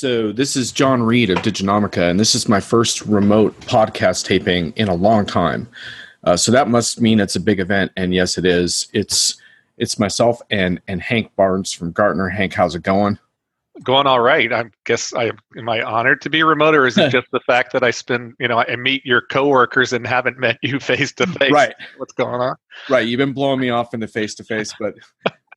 So this is Jon Reed of Diginomica, and this is my first remote podcast taping in a long time. Uh, so that must mean it's a big event, and yes, it is. It's it's myself and and Hank Barnes from Gartner. Hank, how's it going? Going all right. I guess I am I honored to be remote, or is it just the fact that I spend you know I meet your coworkers and haven't met you face to face? Right. What's going on? Right. You've been blowing me off in the face to face, but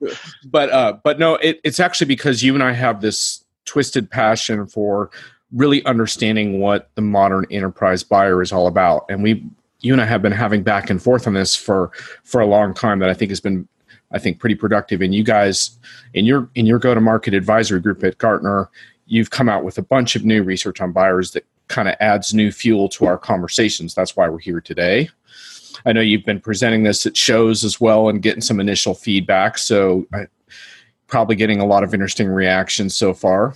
but uh, but no, it, it's actually because you and I have this twisted passion for really understanding what the modern enterprise buyer is all about. And we, you and I have been having back and forth on this for for a long time that I think has been, I think, pretty productive. And you guys, in your in your go to market advisory group at Gartner, you've come out with a bunch of new research on buyers that kind of adds new fuel to our conversations. That's why we're here today. I know you've been presenting this at shows as well and getting some initial feedback. So I, probably getting a lot of interesting reactions so far.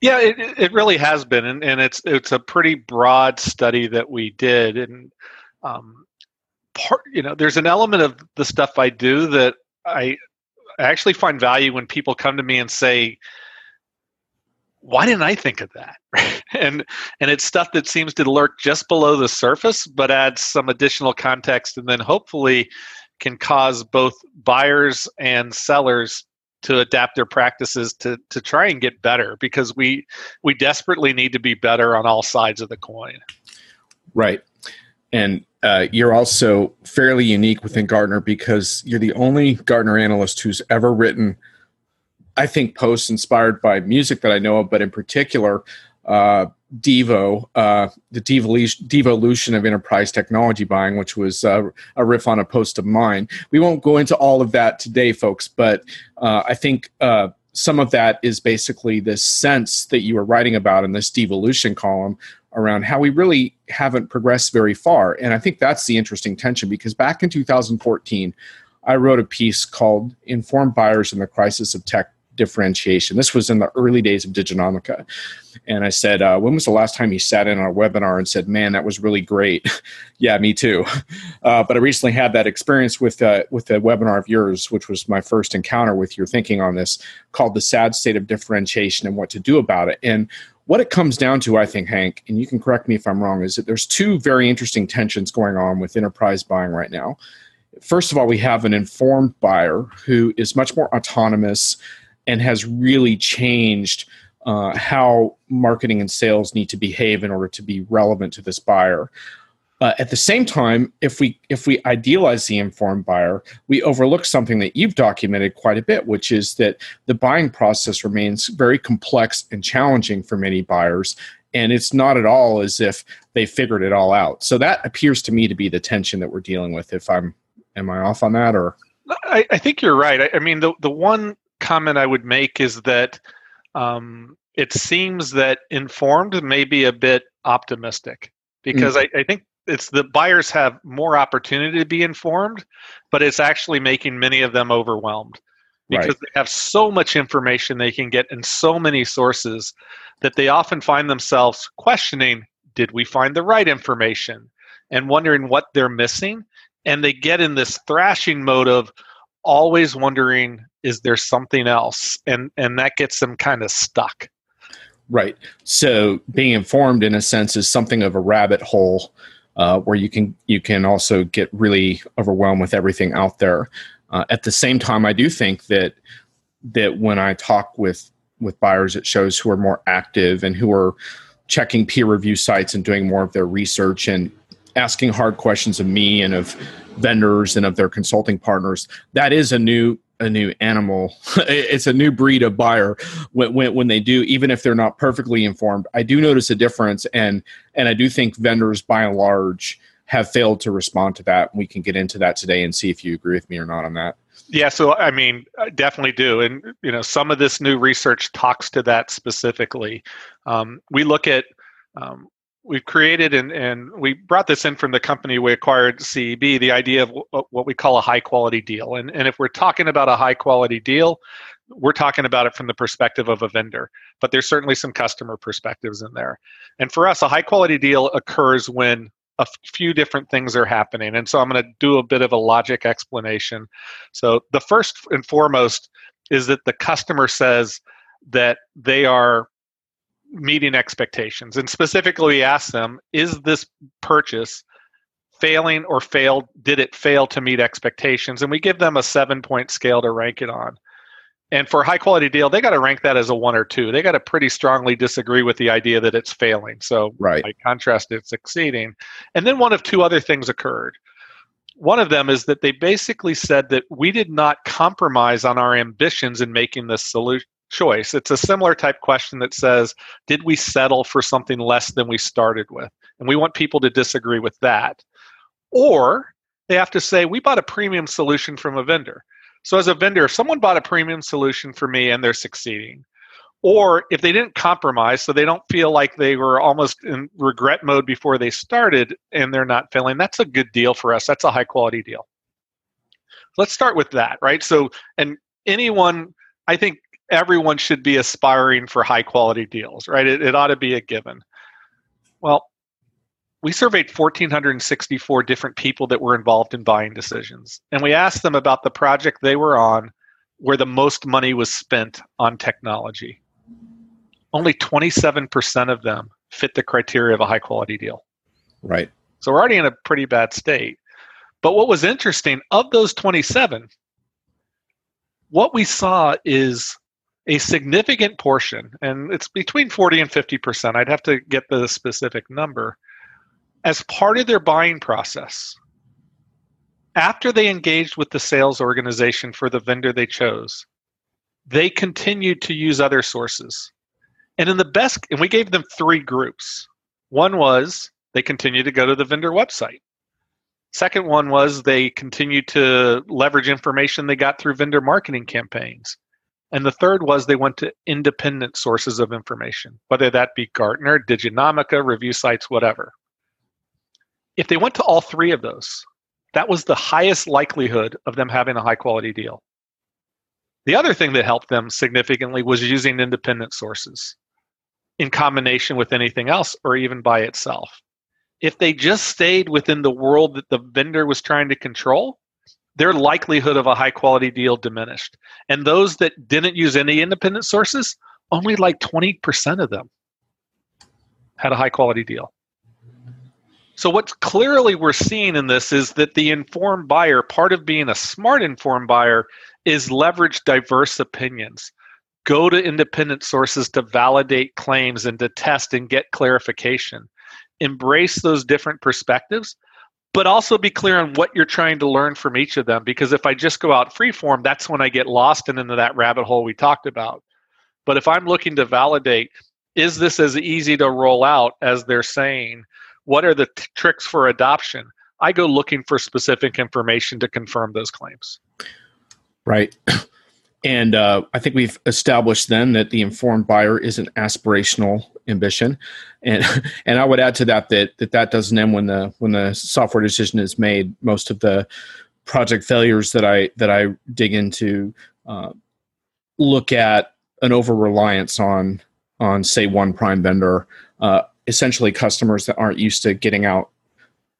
Yeah, it, it really has been, and, and it's it's a pretty broad study that we did, and um, part you know there's an element of the stuff I do that I actually find value when people come to me and say, "Why didn't I think of that?" and and it's stuff that seems to lurk just below the surface, but adds some additional context, and then hopefully can cause both buyers and sellers to adapt their practices to to try and get better because we we desperately need to be better on all sides of the coin. Right. And uh, you're also fairly unique within Gartner because you're the only Gartner analyst who's ever written, I think, posts inspired by music that I know of, but in particular, uh, Devo, uh, the devolution of enterprise technology buying, which was uh, a riff on a post of mine. We won't go into all of that today, folks, but uh, I think uh, some of that is basically this sense that you were writing about in this devolution column around how we really haven't progressed very far. And I think that's the interesting tension because back in 2014, I wrote a piece called Informed Buyers in the Crisis of Tech differentiation. This was in the early days of Diginomica. And I said, uh, When was the last time you sat in on a webinar and said, Man, that was really great? yeah, me too. Uh, but I recently had that experience with, uh, with a webinar of yours, which was my first encounter with your thinking on this, called The Sad State of Differentiation and What to Do About It. And what it comes down to, I think, Hank, and you can correct me if I'm wrong, is that there's two very interesting tensions going on with enterprise buying right now. First of all, we have an informed buyer who is much more autonomous and has really changed uh, how marketing and sales need to behave in order to be relevant to this buyer. Uh, at the same time, if we if we idealize the informed buyer, we overlook something that you've documented quite a bit, which is that the buying process remains very complex and challenging for many buyers, and it's not at all as if they figured it all out. So that appears to me to be the tension that we're dealing with. If I'm, am I off on that or? I, I think you're right. I, I mean, the the one comment I would make is that um, it seems that informed may be a bit optimistic because mm. I, I, think it's the buyers have more opportunity to be informed, but it's actually making many of them overwhelmed because right. they have so much information they can get in so many sources that they often find themselves questioning did we find the right information and wondering what they're missing and they get in this thrashing mode of always wondering is there something else? And and that gets them kind of stuck. Right. So being informed in a sense is something of a rabbit hole uh, where you can you can also get really overwhelmed with everything out there. Uh, at the same time i do think that that when i talk with with buyers at shows who are more active and who are checking peer review sites and doing more of their research and asking hard questions of me and of vendors and of their consulting partners. That is a new a new animal. It's a new breed of buyer when, when, when, they do even if they're not perfectly informed. I do notice a difference and and i do think vendors by and large have failed to respond to that. We can get into that today and see if you agree with me or not on that. Yeah so i mean I definitely do. And you know some of this new research talks to that specifically. Um, we look at um, we've created and, and we brought this in from the company we acquired ceb the idea of w- what we call a high quality deal. And, and if we're talking about a high quality deal we're talking about it from the perspective of a vendor. But there's certainly some customer perspectives in there. And for us a high quality deal occurs when a few different things are happening. And so i'm going to do a bit of a logic explanation. So the first and foremost is that the customer says that they are meeting expectations. And specifically, we ask them, is this purchase failing or failed? Did it fail to meet expectations? And we give them a seven point scale to rank it on. And for a high quality deal, they got to rank that as a one or two. They got to pretty strongly disagree with the idea that it's failing. So, right. by contrast, it's succeeding. And then one of two other things occurred. One of them is that they basically said that we did not compromise on our ambitions in making this solution choice. It's a similar type question that says, did we settle for something less than we started with? And we want people to disagree with that. Or they have to say, we bought a premium solution from a vendor. So, as a vendor, if someone bought a premium solution for me and they're succeeding, or if they didn't compromise, so they don't feel like they were almost in regret mode before they started and they're not failing, that's a good deal for us. That's a high quality deal. Let's start with that, right? So, and anyone, I think everyone should be aspiring for high quality deals, right? It, it ought to be a given. Well, we surveyed 1,464 different people that were involved in buying decisions. And we asked them about the project they were on where the most money was spent on technology. Only 27% of them fit the criteria of a high quality deal. Right. So we're already in a pretty bad state. But what was interesting, of those 27, what we saw is a significant portion, and it's between 40 and 50%, I'd have to get the specific number, as part of their buying process, after they engaged with the sales organization for the vendor they chose, they continued to use other sources. And in the best, and we gave them three groups. One was they continued to go to the vendor website. Second one was they continued to leverage information they got through vendor marketing campaigns. And the third was they went to independent sources of information, whether that be Gartner, Diginomica, review sites, whatever. If they went to all three of those, that was the highest likelihood of them having a high quality deal. The other thing that helped them significantly was using independent sources in combination with anything else or even by itself. If they just stayed within the world that the vendor was trying to control, their likelihood of a high quality deal diminished. And those that didn't use any independent sources, only like 20% of them had a high quality deal. So, what clearly we're seeing in this is that the informed buyer, part of being a smart informed buyer, is leverage diverse opinions. Go to independent sources to validate claims and to test and get clarification. Embrace those different perspectives but also be clear on what you're trying to learn from each of them because if i just go out freeform that's when i get lost and into that rabbit hole we talked about. But if i'm looking to validate is this as easy to roll out as they're saying? What are the t- tricks for adoption? I go looking for specific information to confirm those claims. Right. And uh, I think we've established then that the informed buyer is an aspirational ambition, and and I would add to that that that, that doesn't end when the when the software decision is made. Most of the project failures that I that I dig into uh, look at an over reliance on on say one prime vendor, uh, essentially customers that aren't used to getting out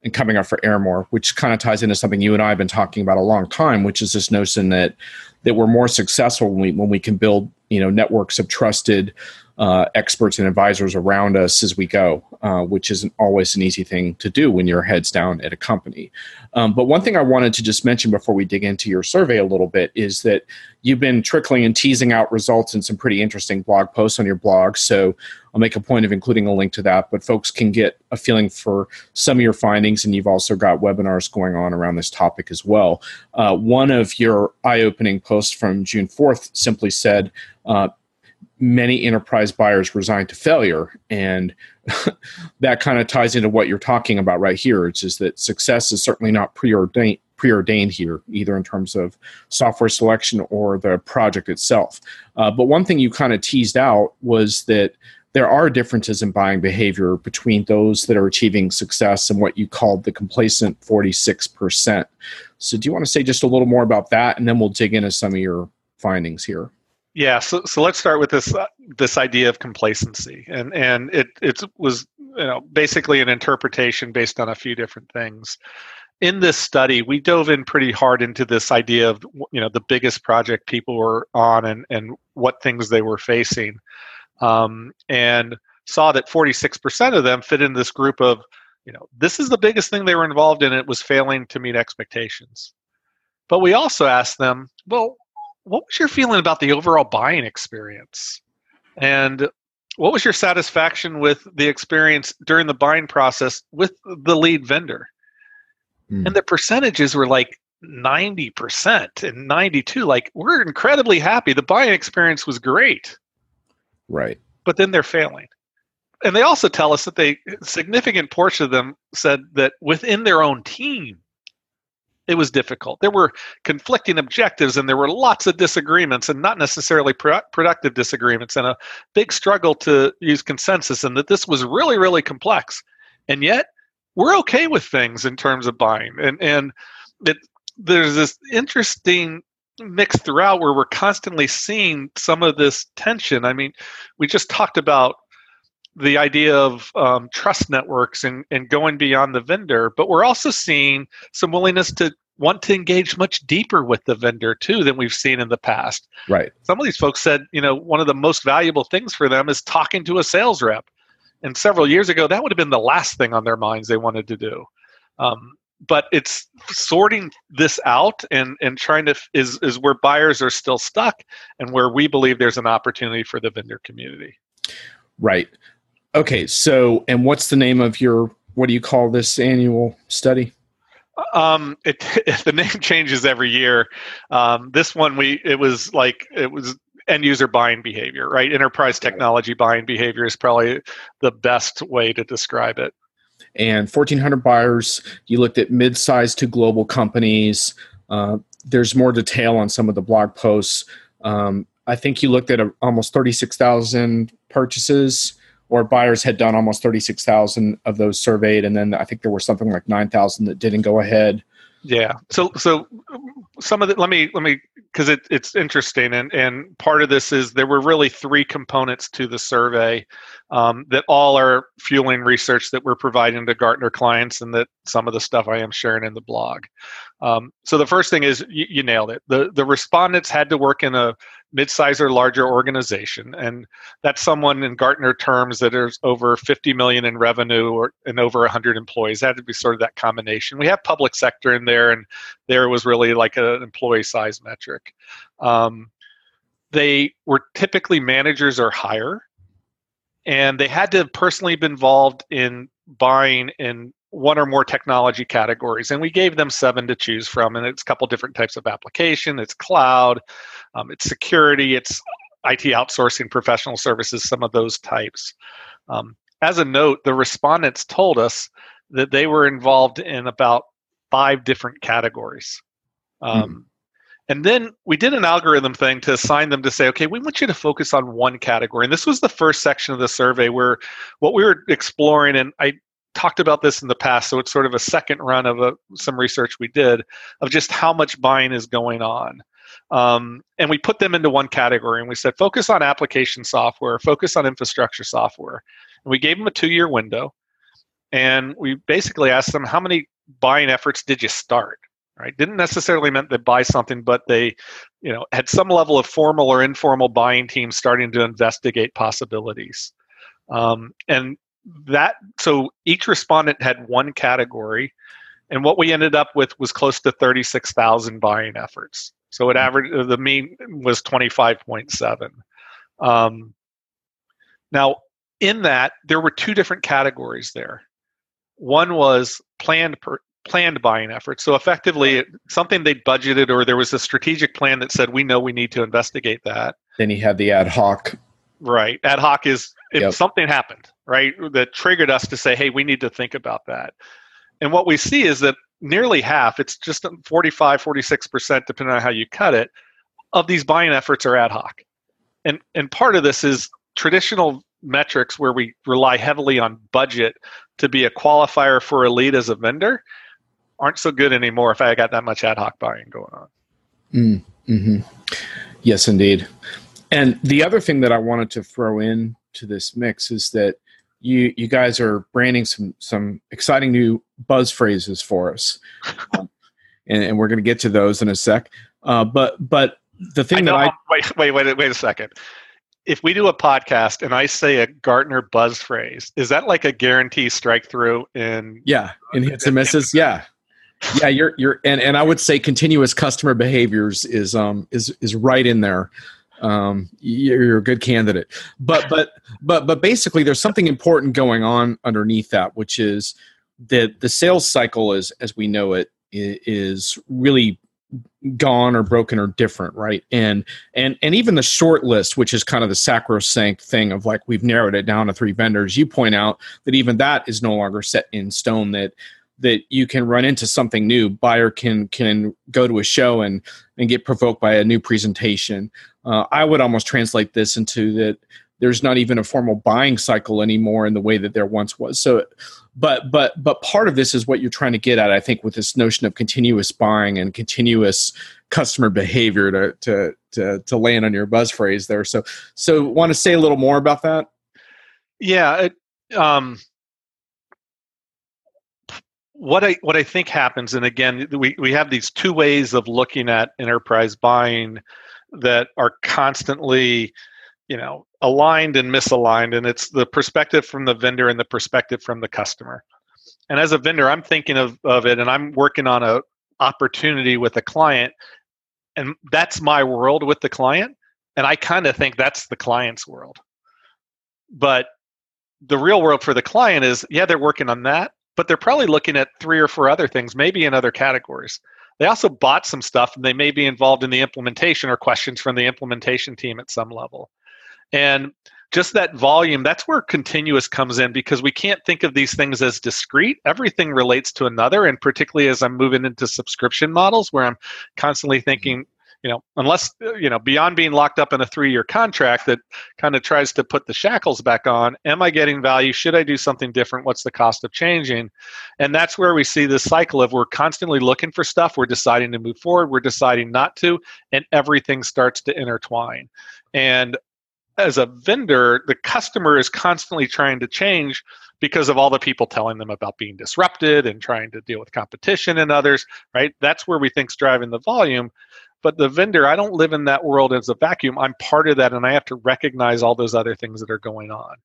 and coming up for air more, which kind of ties into something you and I have been talking about a long time, which is this notion that that we're more successful when we when we can build you know networks of trusted uh, experts and advisors around us as we go, uh, which isn't always an easy thing to do when you're heads down at a company. Um, but one thing I wanted to just mention before we dig into your survey a little bit is that you've been trickling and teasing out results in some pretty interesting blog posts on your blog. So I'll make a point of including a link to that, but folks can get a feeling for some of your findings, and you've also got webinars going on around this topic as well. Uh, one of your eye opening posts from June 4th simply said, uh, many enterprise buyers resign to failure. And that kind of ties into what you're talking about right here it's just that success is certainly not preordained preordained here either in terms of software selection or the project itself. Uh, but one thing you kind of teased out was that there are differences in buying behavior between those that are achieving success and what you called the complacent 46% so do you want to say just a little more about that? And then we'll dig into some of your findings here yeah, so, so let's start with this uh, this idea of complacency, and and it it was you know basically an interpretation based on a few different things, in this study, we dove in pretty hard into this idea of you know the biggest project people were on and and what things they were facing, um, and saw that 46% of them fit in this group of you know this is the biggest thing they were involved in. It was failing to meet expectations, but we also asked them, well, what was your feeling about the overall buying experience, and what was your satisfaction with the experience during the buying process with the lead vendor? Mm. And the percentages were like 90% and 92 like we're incredibly happy. The buying experience was great. Right. But then they're failing. And they also tell us that they significant portion of them said that within their own team it was difficult. There were conflicting objectives and there were lots of disagreements and not necessarily pro- productive disagreements and a big struggle to use consensus and that this was really really complex. And yet we're okay with things in terms of buying. And and it, there's this interesting mix throughout where we're constantly seeing some of this tension. I mean we just talked about the idea of um, trust networks and, and going beyond the vendor but we're also seeing some willingness to want to engage much deeper with the vendor too than we've seen in the past right some of these folks said you know one of the most valuable things for them is talking to a sales rep and several years ago, that would have been the last thing on their minds they wanted to do. Um, but it's sorting this out and and trying to is is where buyers are still stuck and where we believe there's an opportunity for the vendor community. Right. Okay. So, and what's the name of your what do you call this annual study? Um, it, the name changes every year. Um, this one we it was like it was end user buying behavior, right? Enterprise technology buying behavior is probably the best way to describe it. And 1,400 buyers, you looked at mid sized to global companies. Uh, there's more detail on some of the blog posts. Um, I think you looked at a, almost 36,000 purchases, or buyers had done almost 36,000 of those surveyed. And then I think there were something like 9,000 that didn't go ahead. Yeah. So so some of the let me let me because it, it's interesting and and part of this is there were really three components to the survey um, that all are fueling research that we're providing to Gartner clients and that some of the stuff I am sharing in the blog. Um, so the first thing is you, you nailed it. The the respondents had to work in a mid-size or larger organization. And that's someone in gartner terms that is over 50 million in revenue or and over 100 employees. That had to be sort of that combination. We have public sector in there and there was really like an employee size metric. Um, they were typically managers or higher and they had to have personally been involved in buying in one or more technology categories and we gave them seven to choose from and it's a couple different types of application it's cloud um, it's security it's it outsourcing professional services some of those types um, as a note the respondents told us that they were involved in about five different categories um, mm-hmm. And then we did an algorithm thing to assign them to say, okay, we want you to focus on one category. And this was the first section of the survey where what we were exploring, and I talked about this in the past, so it's sort of a second run of a, some research we did of just how much buying is going on. Um, and we put them into one category and we said focus on application software, focus on infrastructure software. And we gave them a two year window. And we basically asked them how many buying efforts did you start? Right? Didn't necessarily meant they buy something, but they, you know, had some level of formal or informal buying teams starting to investigate possibilities. Um, and that so each respondent had one category and what we ended up with was close to 36,000 buying efforts. So it averaged uh, the mean was 25.7. Um, now, in that, there were two different categories there. One was planned per, planned buying efforts. So effectively, something they budgeted, or there was a strategic plan that said, "We know we need to investigate that." Then you had the ad hoc. Right, ad hoc is if yep. something happened right that triggered us to say hey we need to think about that. And what we see is that nearly half it's just 45 46% depending on how you cut it of these buying efforts are ad hoc. And and part of this is traditional metrics where we rely heavily on budget to be a qualifier for a lead as a vendor aren't so good anymore if i got that much ad hoc buying going on. Mm, mm-hmm. yes indeed. And the other thing that i wanted to throw in to this mix is that you you guys are branding some some exciting new buzz phrases for us, um, and, and, we're going to get to those in a sec. Uh, but but the thing I that I wait wait wait wait a second. If we do a podcast and I say a Gartner buzz phrase, is that like a guarantee strike through in yeah in hits and misses? Yeah, yeah. You're you're and, and I would say continuous customer behaviors is um is is right in there um, you're a good candidate. But but but but basically, there's something important going on underneath that, which is that the sales cycle is, as we know it, is really gone or broken or different right? And and and even the short list which is kind of the sacrosanct thing of like we've narrowed it down to three vendors. You point out that even that is no longer set in stone that that you can run into something new. Buyer can can go to a show and and get provoked by a new presentation uh, i would almost translate this into that there's not even a formal buying cycle anymore in the way that there once was. So but but but part of this is what you're trying to get at i think with this notion of continuous buying and continuous customer behavior to to to, to land on your buzz phrase there. So so want to say a little more about that? Yeah it, um what I what I think happens, and again, we, we have these two ways of looking at enterprise buying that are constantly, you know, aligned and misaligned, and it's the perspective from the vendor and the perspective from the customer. And as a vendor, I'm thinking of, of it, and I'm working on a opportunity with a client, and that's my world with the client, and I kind of think that's the client's world. But the real world for the client is, yeah, they're working on that, but they're probably looking at three or four other things, maybe in other categories. They also bought some stuff and they may be involved in the implementation or questions from the implementation team at some level. And just that volume, that's where continuous comes in because we can't think of these things as discrete. Everything relates to another. And particularly as I'm moving into subscription models where I'm constantly thinking, you know, unless, uh, you know, beyond being locked up in a three year contract that kind of tries to put the shackles back on, am I getting value? Should I do something different? What's the cost of changing? And that's where we see this cycle of we're constantly looking for stuff, we're deciding to move forward, we're deciding not to, and everything starts to intertwine. And as a vendor, the customer is constantly trying to change because of all the people telling them about being disrupted and trying to deal with competition and others, right? That's where we think's driving the volume. But the vendor, I don't live in that world as a vacuum. I'm part of that, and I have to recognize all those other things that are going on.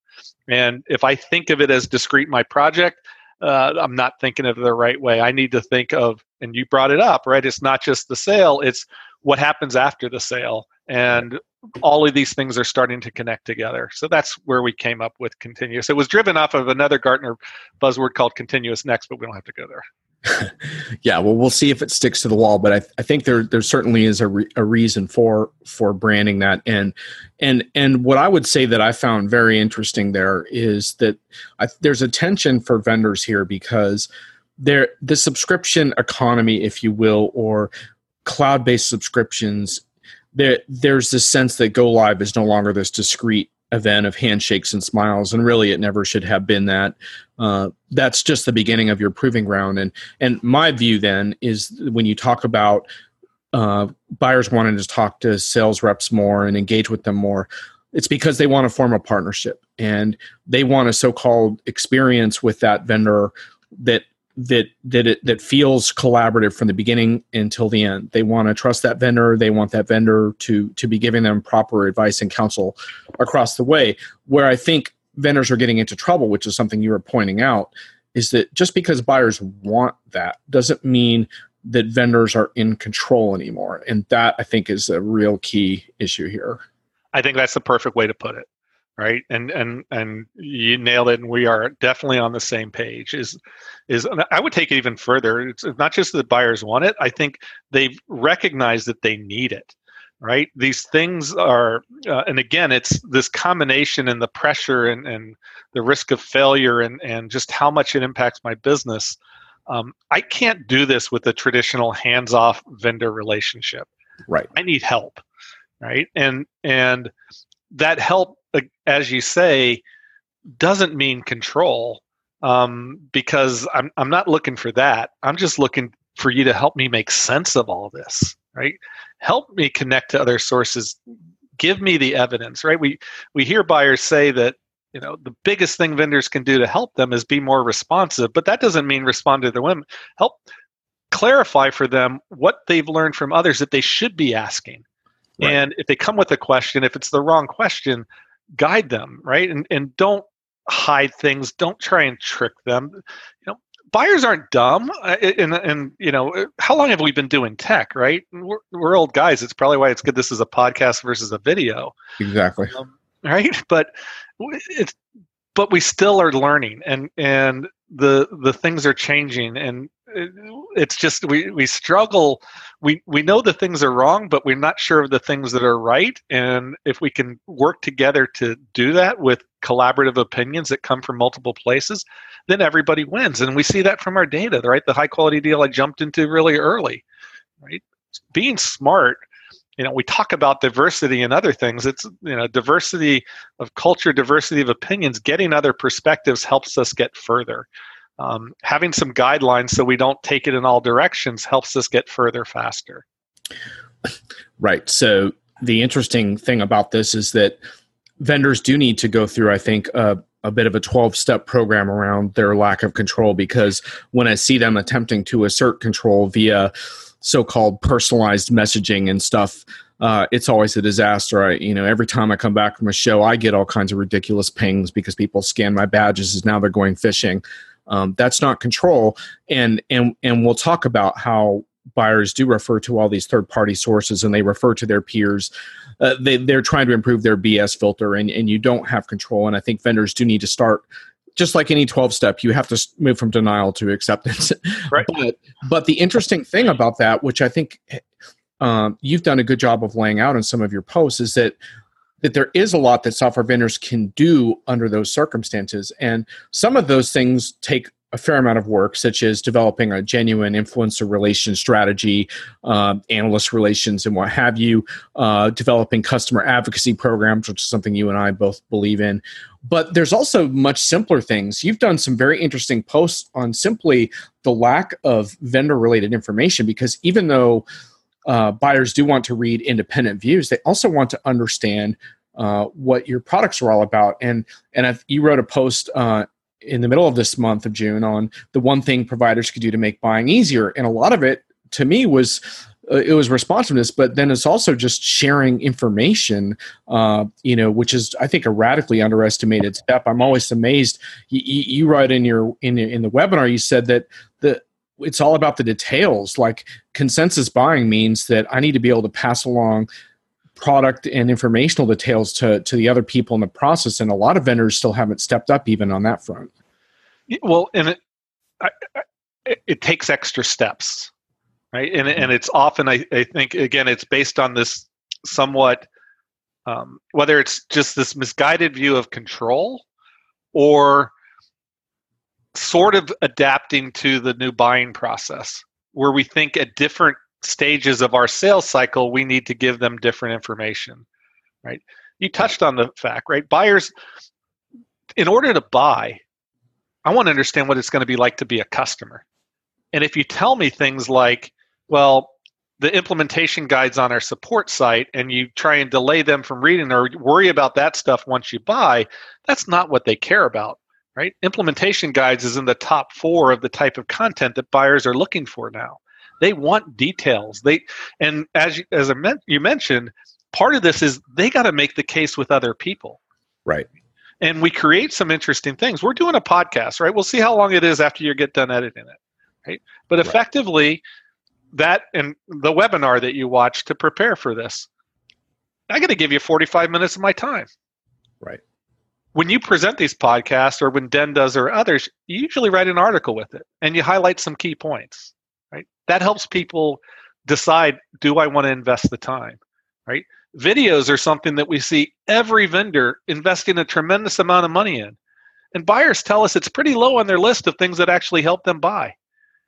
And if I think of it as discrete, my project, uh, I'm not thinking of it the right way. I need to think of, and you brought it up, right? It's not just the sale; it's what happens after the sale, and all of these things are starting to connect together. So that's where we came up with continuous. It was driven off of another Gartner buzzword called continuous next, but we don't have to go there. yeah, well, we'll see if it sticks to the wall, but I, I think there there certainly is a, re, a reason for for branding that, and and and what I would say that I found very interesting there is that I, there's a tension for vendors here because there the subscription economy, if you will, or cloud based subscriptions, there there's this sense that go live is no longer this discrete event of handshakes and smiles and really it never should have been that. Uh, that's just the beginning of your proving ground and and my view then is when you talk about uh, buyers wanting to talk to sales reps more and engage with them more it's because they want to form a partnership and they want a so-called experience with that vendor that that that it that feels collaborative from the beginning until the end. They want to trust that vendor. They want that vendor to to be giving them proper advice and counsel across the way. Where I think vendors are getting into trouble, which is something you were pointing out, is that just because buyers want that doesn't mean that vendors are in control anymore. And that I think is a real key issue here. I think that's the perfect way to put it right? And and and you nailed it and we are definitely on the same page is is i would take it even further. It's not just that buyers want it i think they've recognized that they need it right? These things are uh, and again it's this combination and the pressure and, and the risk of failure and and just how much it impacts my business. Um, i can't do this with a traditional hands-off vendor relationship. Right. I need help right? And and that help as you say, doesn't mean control um, because I'm, I'm not looking for that. I'm just looking for you to help me make sense of all this, right? Help me connect to other sources. Give me the evidence, right? We we hear buyers say that you know the biggest thing vendors can do to help them is be more responsive but that doesn't mean respond to their women help clarify for them what they've learned from others that they should be asking right. and if they come with a question if it's the wrong question guide them right? And, and don't hide things. Don't try and trick them. You know buyers aren't dumb. Uh, and, and you know uh, how long have we been doing tech right? We're, we're old guys. It's probably why it's good this is a podcast versus a video. Exactly. Um, right? But it's but we still are learning and and the the things are changing and it's just we we struggle we we know the things are wrong but we're not sure of the things that are right and if we can work together to do that with collaborative opinions that come from multiple places then everybody wins and we see that from our data right? The high quality deal i jumped into really early right? Being smart you know we talk about diversity and other things. It's you know diversity of culture diversity of opinions getting other perspectives helps us get further. Um, having some guidelines so we don't take it in all directions helps us get further faster. Right. So the interesting thing about this is that vendors do need to go through i think a, a bit of a 12 step program around their lack of control because when i see them attempting to assert control via so-called personalized messaging and stuff uh, it's always a disaster. I, you know every time i come back from a show i get all kinds of ridiculous pings because people scan my badges as now they're going fishing. Um, that's not control. And and and we'll talk about how buyers do refer to all these third party sources and they refer to their peers. Uh, they, they're trying to improve their bs filter and, and you don't have control. And i think vendors do need to start just like any 12 step you have to move from denial to acceptance right. but but the interesting thing about that which i think um, you've done a good job of laying out in some of your posts is that that there is a lot that software vendors can do under those circumstances and some of those things take a fair amount of work, such as developing a genuine influencer relation strategy, uh, analyst relations, and what have you, uh, developing customer advocacy programs, which is something you and I both believe in. But there's also much simpler things. You've done some very interesting posts on simply the lack of vendor related information because even though uh, buyers do want to read independent views, they also want to understand uh, what your products are all about. And and I've, you wrote a post uh, in the middle of this month of June on the one thing providers could do to make buying easier. And a lot of it to me was uh, it was responsiveness, but then it's also just sharing information, uh, you know, which is I think a radically underestimated step. I'm always amazed. You, you write in your in in the webinar, you said that the it's all about the details. Like consensus buying means that I need to be able to pass along product and informational details to to the other people in the process and a lot of vendors still haven't stepped up even on that front. Well and it I, I, it takes extra steps right? And and it's often I, I think again it's based on this somewhat um, whether it's just this misguided view of control or sort of adapting to the new buying process where we think a different stages of our sales cycle, we need to give them different information, right? You touched on the fact, right? Buyers, in order to buy, I want to understand what it's going to be like to be a customer. And if you tell me things like, well, the implementation guides on our support site and you try and delay them from reading or worry about that stuff once you buy, that's not what they care about, right? Implementation guides is in the top four of the type of content that buyers are looking for now. They want details. They and as you, as I meant, you mentioned, part of this is they got to make the case with other people. Right. And we create some interesting things. We're doing a podcast, right? We'll see how long it is after you get done editing it. Right. But effectively, right. that and the webinar that you watch to prepare for this, I got to give you 45 minutes of my time. Right. When you present these podcasts or when Den does or others, you usually write an article with it and you highlight some key points that helps people decide do I want to invest the time, right? Videos are something that we see every vendor investing a tremendous amount of money in. And buyers tell us it's pretty low on their list of things that actually help them buy.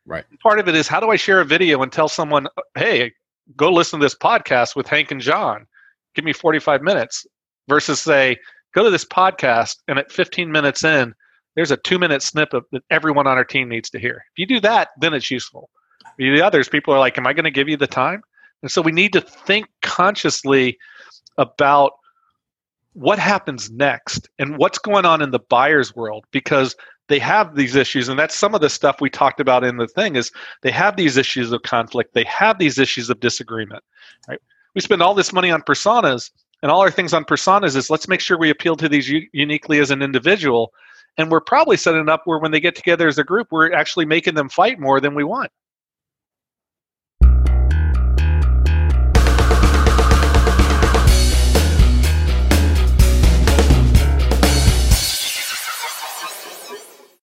Right. Part of it is how do I share a video and tell someone, hey, go listen to this podcast with Hank and Jon. Give me 45 minutes versus say, go to this podcast and at 15 minutes in, there's a two minute snippet that everyone on our team needs to hear. If you do that, then it's useful. The others, people are like, Am I going to give you the time? And so we need to think consciously about what happens next and what's going on in the buyer's world because they have these issues. And that's some of the stuff we talked about in the thing is they have these issues of conflict. They have these issues of disagreement right? We spend all this money on personas and all our things on personas is let's make sure we appeal to these u- uniquely as an individual. And we're probably setting up where when they get together as a group we're actually making them fight more than we want